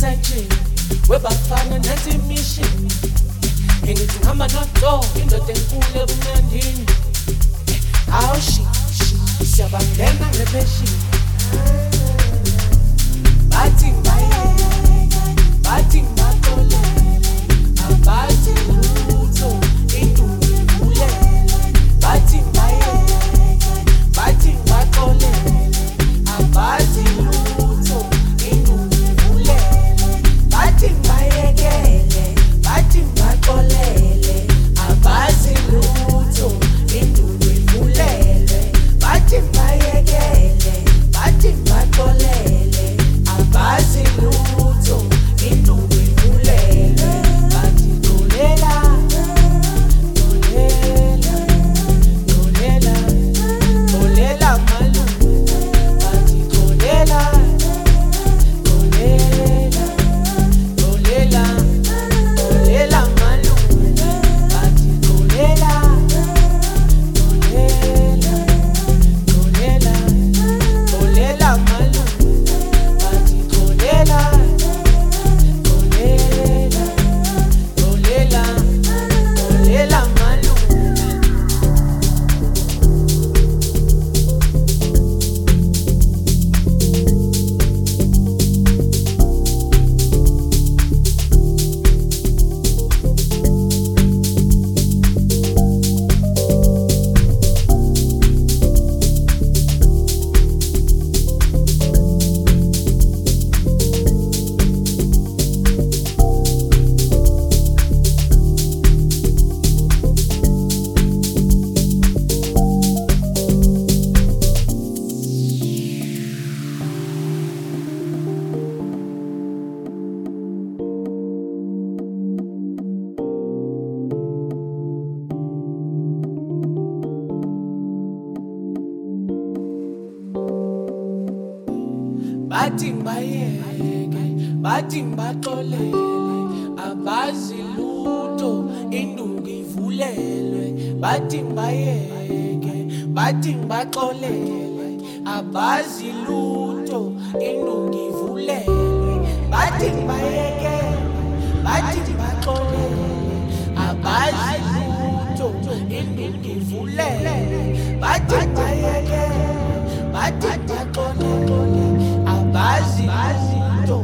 century we bafana nansi imishini ngingithi ngihamba noto indoda enkulu ebumnandini hawu shi siyabangena ngemeshini bathi mbayela bathi mbatolele abathi lutho idululele bathi mbayela bathi mbatolele abathi lutho athi ngibaxolele abazi lutho induku ivulelwe bathi ngibayeke bathi ngibaxolele abazi lutho induku ivulelwe bathi ngibayeke bathi ngibaxolele abazi lutho induku ivulelwe bathi ngibayeke bathi ngibaxolele abazi lutho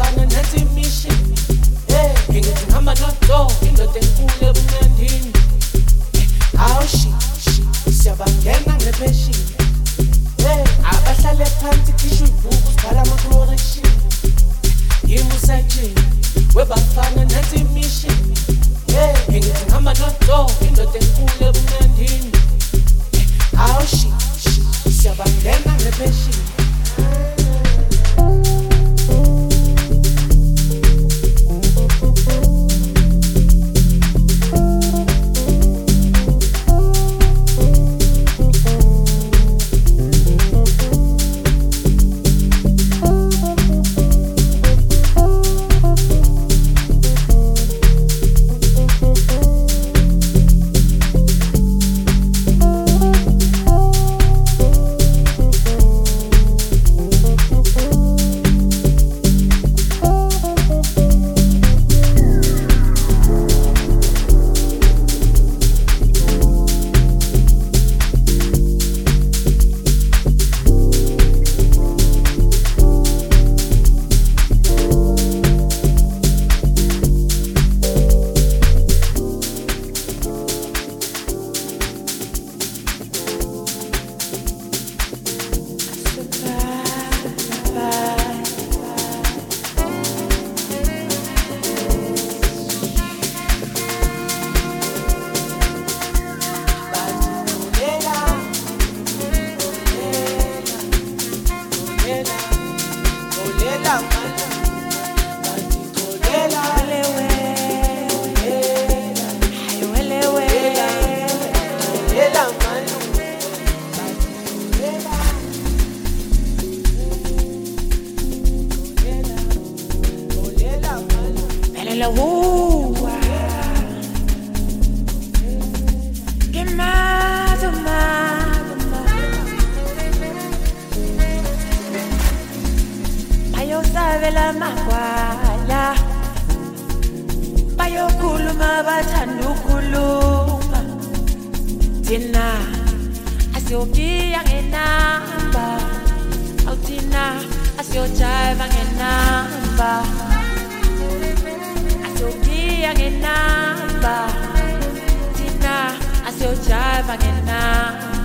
afananantsi imishini hey ngingithi ngihamba nodola indoda enkulu ebumnandini eh, awushi siyabangena ngepheshini hey eh, abahlale phansi kish knocking now.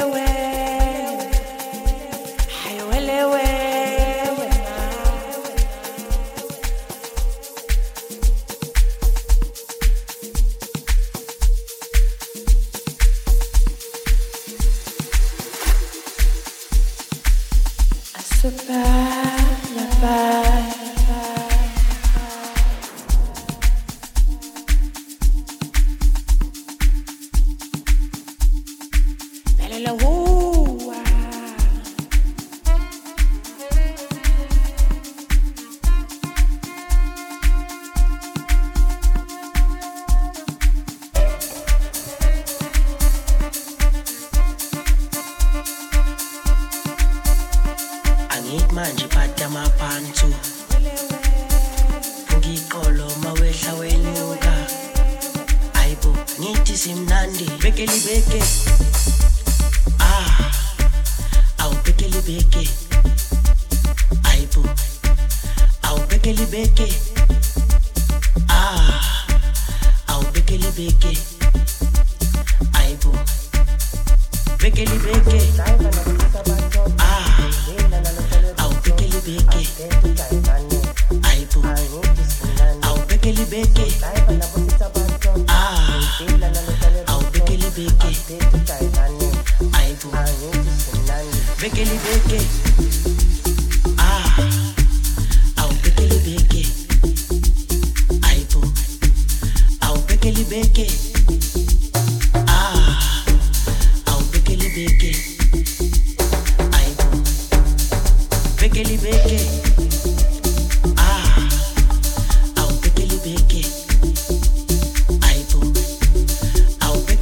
Awelewe,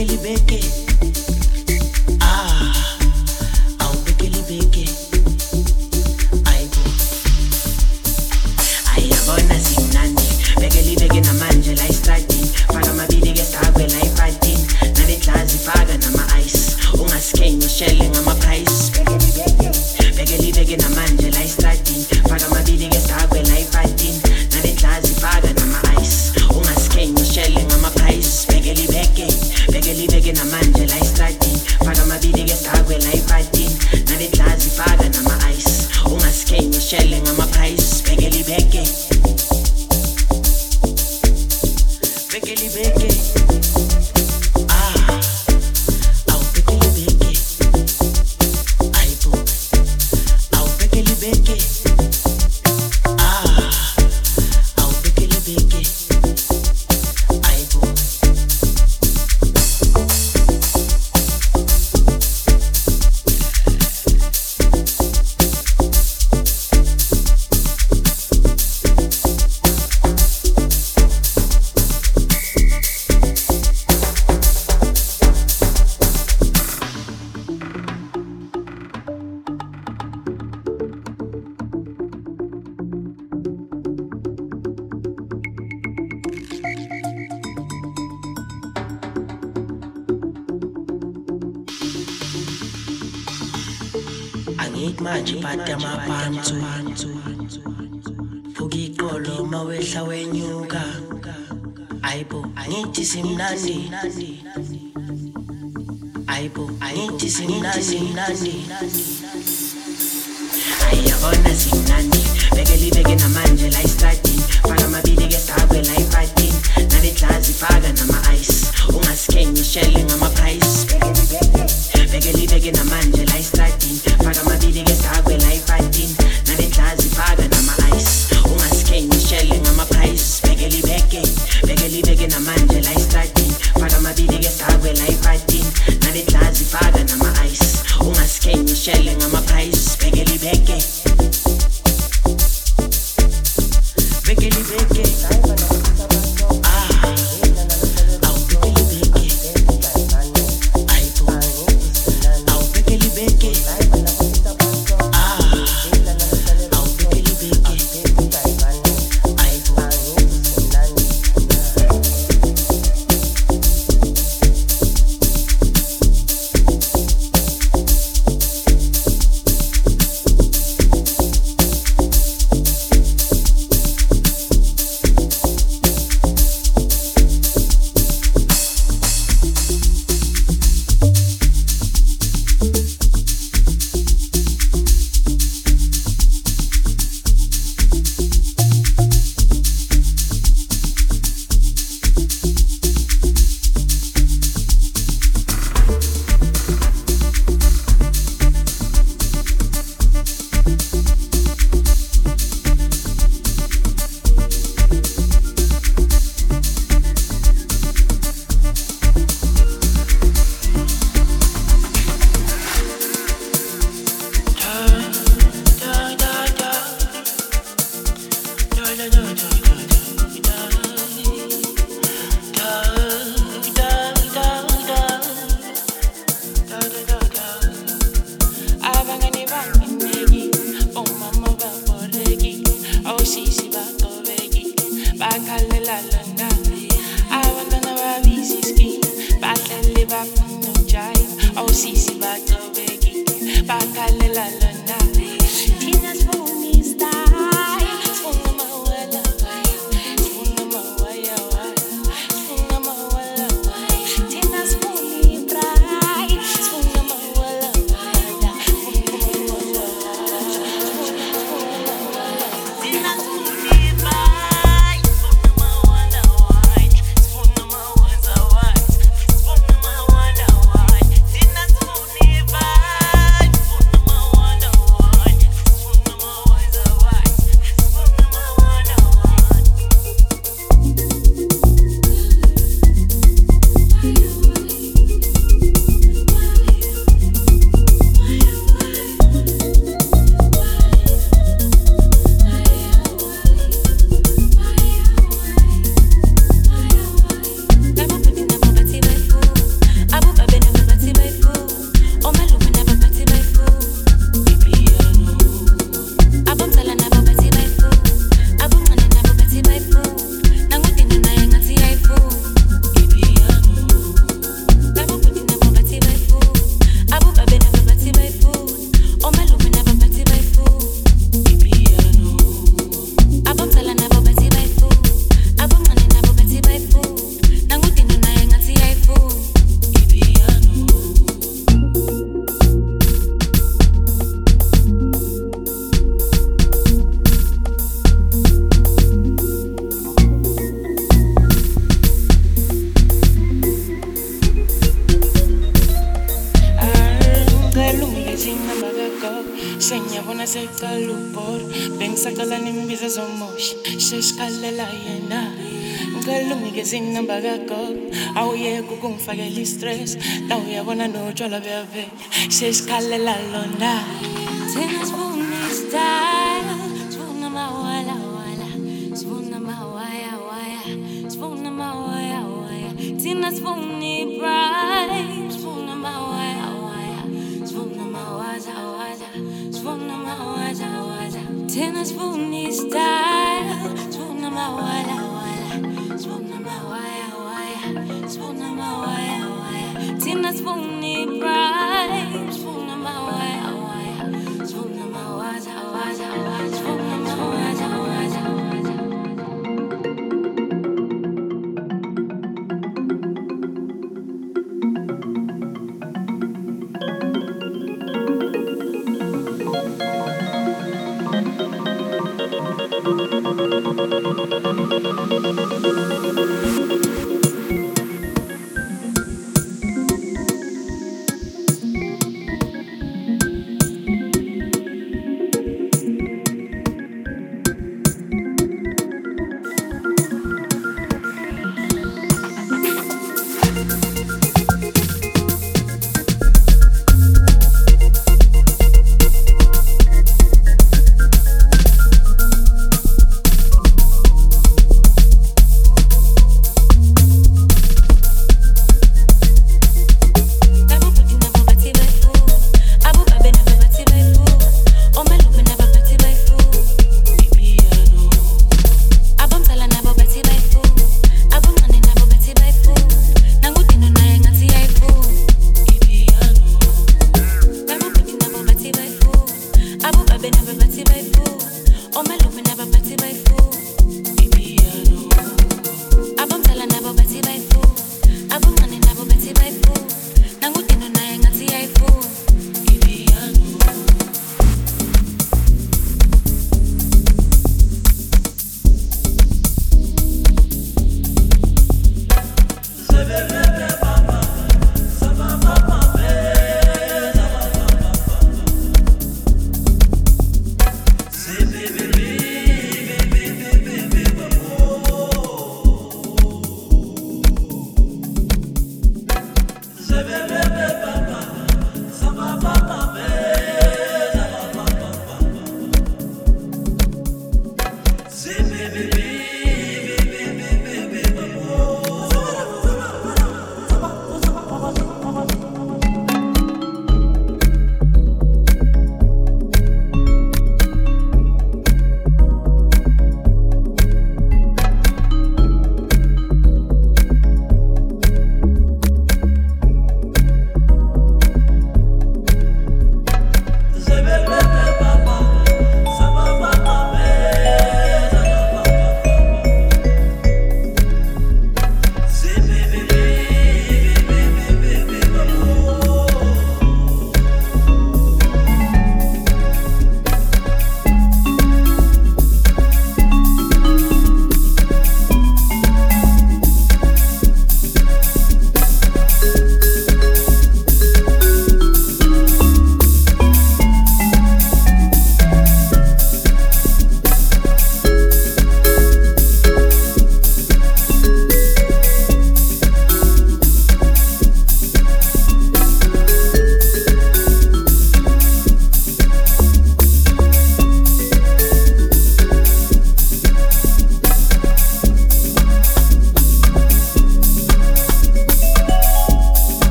awubekeli beke ungasikhengi abangani banginiki sekala ubor bengisaqala nimbiza zomoshi. Sheshikalela yena. Ngicela unginikeze inamba kakho awuyeke ukungifakela i-stress. Na uyabona notshwala buyavela. Sheshikhalela lona. Thina sifuna waza. Thina sifuna i-style, sifuna amawala wala, sifuna amawaya waya, sifuna amawaya waya. Thina sifuna i-pride, sifuna amawaya waya. Sfuna mawaza, waza, waza,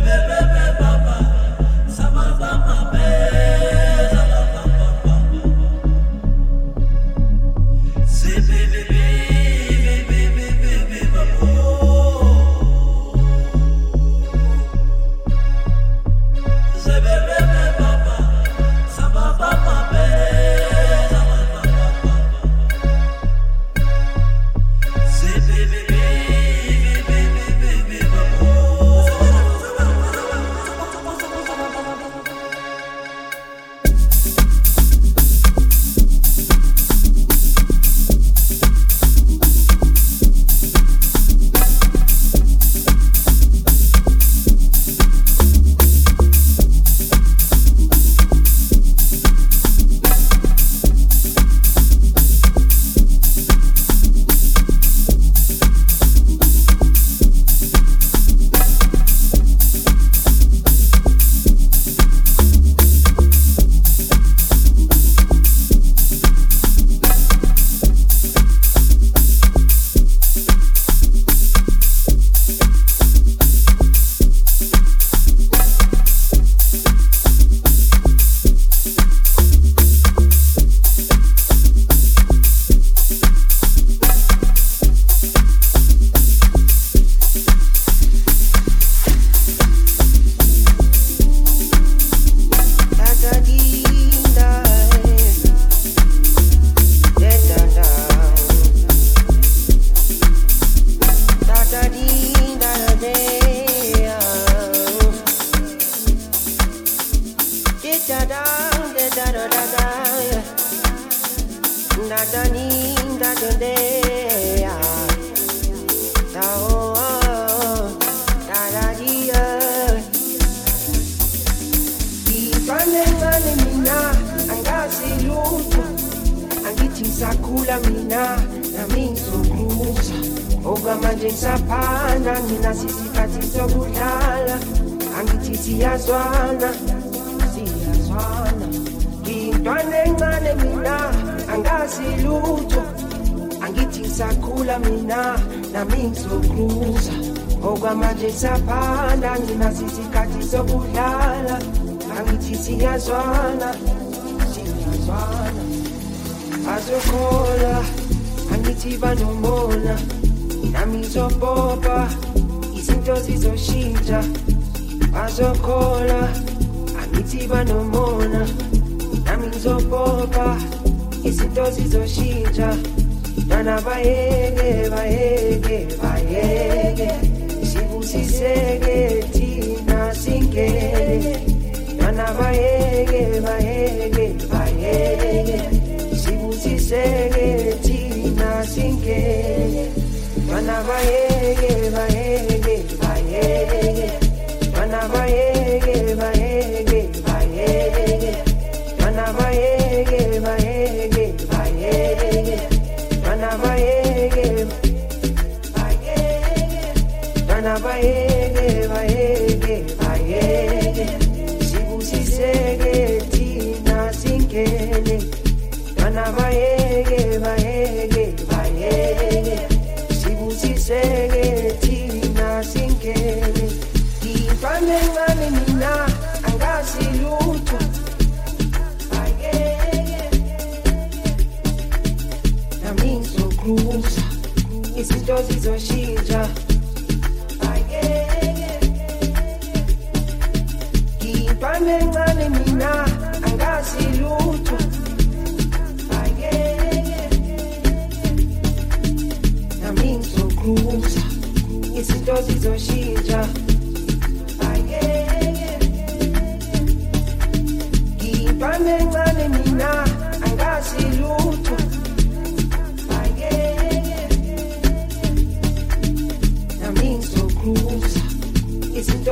living sakula mina nami ngizokuza okwama nje ngisaphana mina sisikhathi sokudlala. Angithi siyazwana. angazi lutho. Angithi ngisakhula mina nami ngizokruza okwamanje saphana nginaso isikhathi sokudlala. Angithi siyazwana siyazwana. Azokhola angithi banomona nami ngizobopha izinto zizoshintsha. Azokhola angithi banomona nami ngizobopha izinto zizoshintsha nana bayeke bayeke bayeke sibusiseke thina singene. Nana bayeke bayeke bayeke sibusiseke thina singene. Nana bayeke bayeke bayeke nana bayeke zozizoshinja ngiyipambe encane mina angazi lutho nami ngizokruza izinto zizo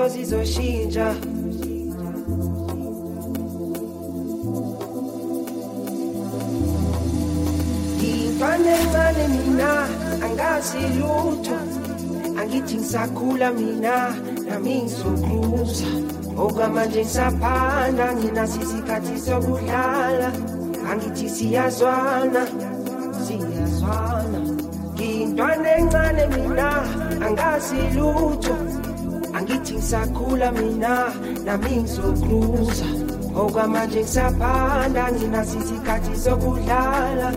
izinto zizoshintsha ngiyintwana encane mina angazi lutho. Angithi ngisakhula mina nami ngizokluza okwamanje ngisaphanda nginaso isikhathi sokudlala. Angithi siyazwana siyazwana. Ngiyintwana encane mina angazi lutho ngisakhula mina nami ngizokluza okwamanje ngisaphanda nginaso isikhathi sokudlala.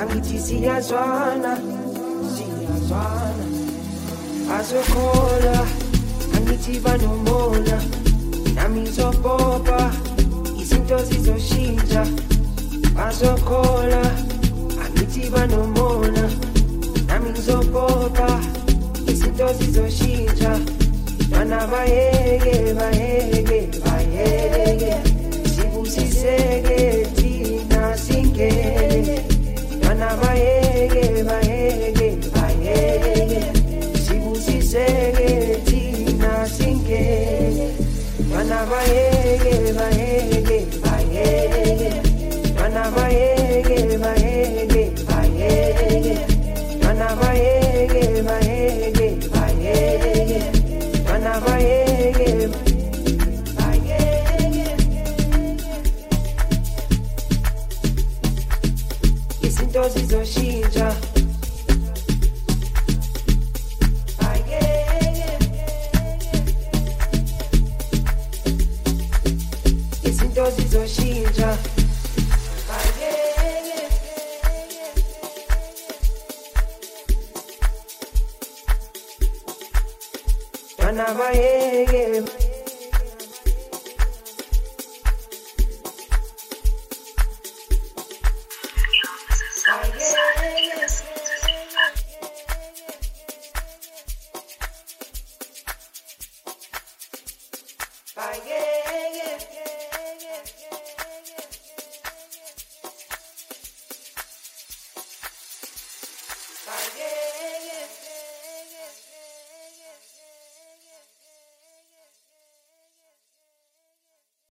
Angithi siyazwana siyazwana. Azokhola angithi banomona nami ngizopopa izinto zizoshintsha. Bazokhola angithi banomona nami ngizopopa izinto zizoshintsha bana bayeke bayeke bayeke sibusiseke thina singene bana bayeke bayeke bayeke sibusiseke thina singene bana bayeke bayeke bayeke bana bayeke bayeke